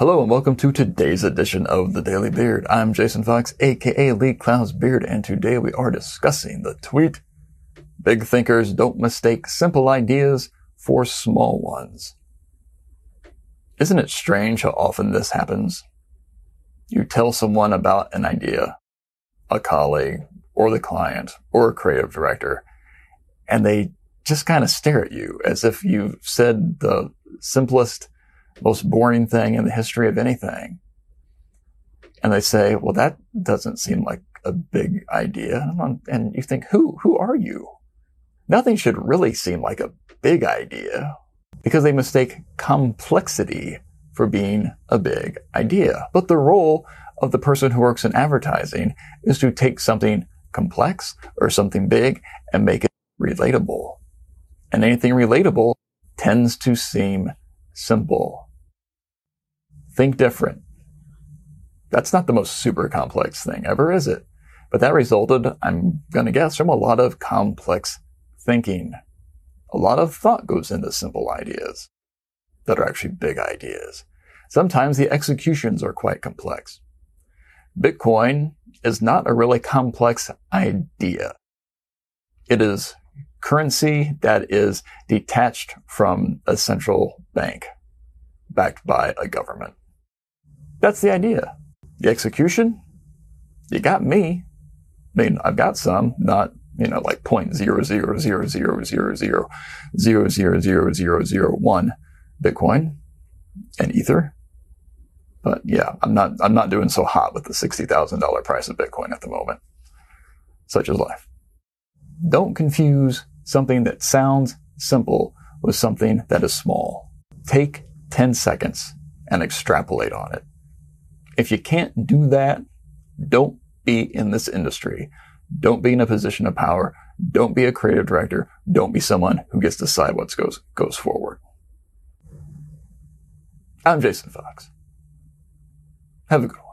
Hello and welcome to today's edition of the Daily Beard. I'm Jason Fox, aka Lee Clow's Beard, and today we are discussing the tweet Big thinkers don't mistake simple ideas for small ones. Isn't it strange how often this happens? You tell someone about an idea, a colleague, or the client, or a creative director, and they just kind of stare at you as if you've said the simplest most boring thing in the history of anything. And they say, well, that doesn't seem like a big idea. And you think, who, who are you? Nothing should really seem like a big idea because they mistake complexity for being a big idea. But the role of the person who works in advertising is to take something complex or something big and make it relatable. And anything relatable tends to seem simple. Think different. That's not the most super complex thing ever, is it? But that resulted, I'm going to guess, from a lot of complex thinking. A lot of thought goes into simple ideas that are actually big ideas. Sometimes the executions are quite complex. Bitcoin is not a really complex idea. It is currency that is detached from a central bank backed by a government. That's the idea. The execution, you got me. I mean, I've got some, not, you know, like point zero zero zero zero zero zero zero zero zero zero zero one Bitcoin and Ether. But yeah, I'm not, I'm not doing so hot with the $60,000 price of Bitcoin at the moment. Such is life. Don't confuse something that sounds simple with something that is small. Take 10 seconds and extrapolate on it. If you can't do that, don't be in this industry. Don't be in a position of power. Don't be a creative director. Don't be someone who gets to decide what goes, goes forward. I'm Jason Fox. Have a good one.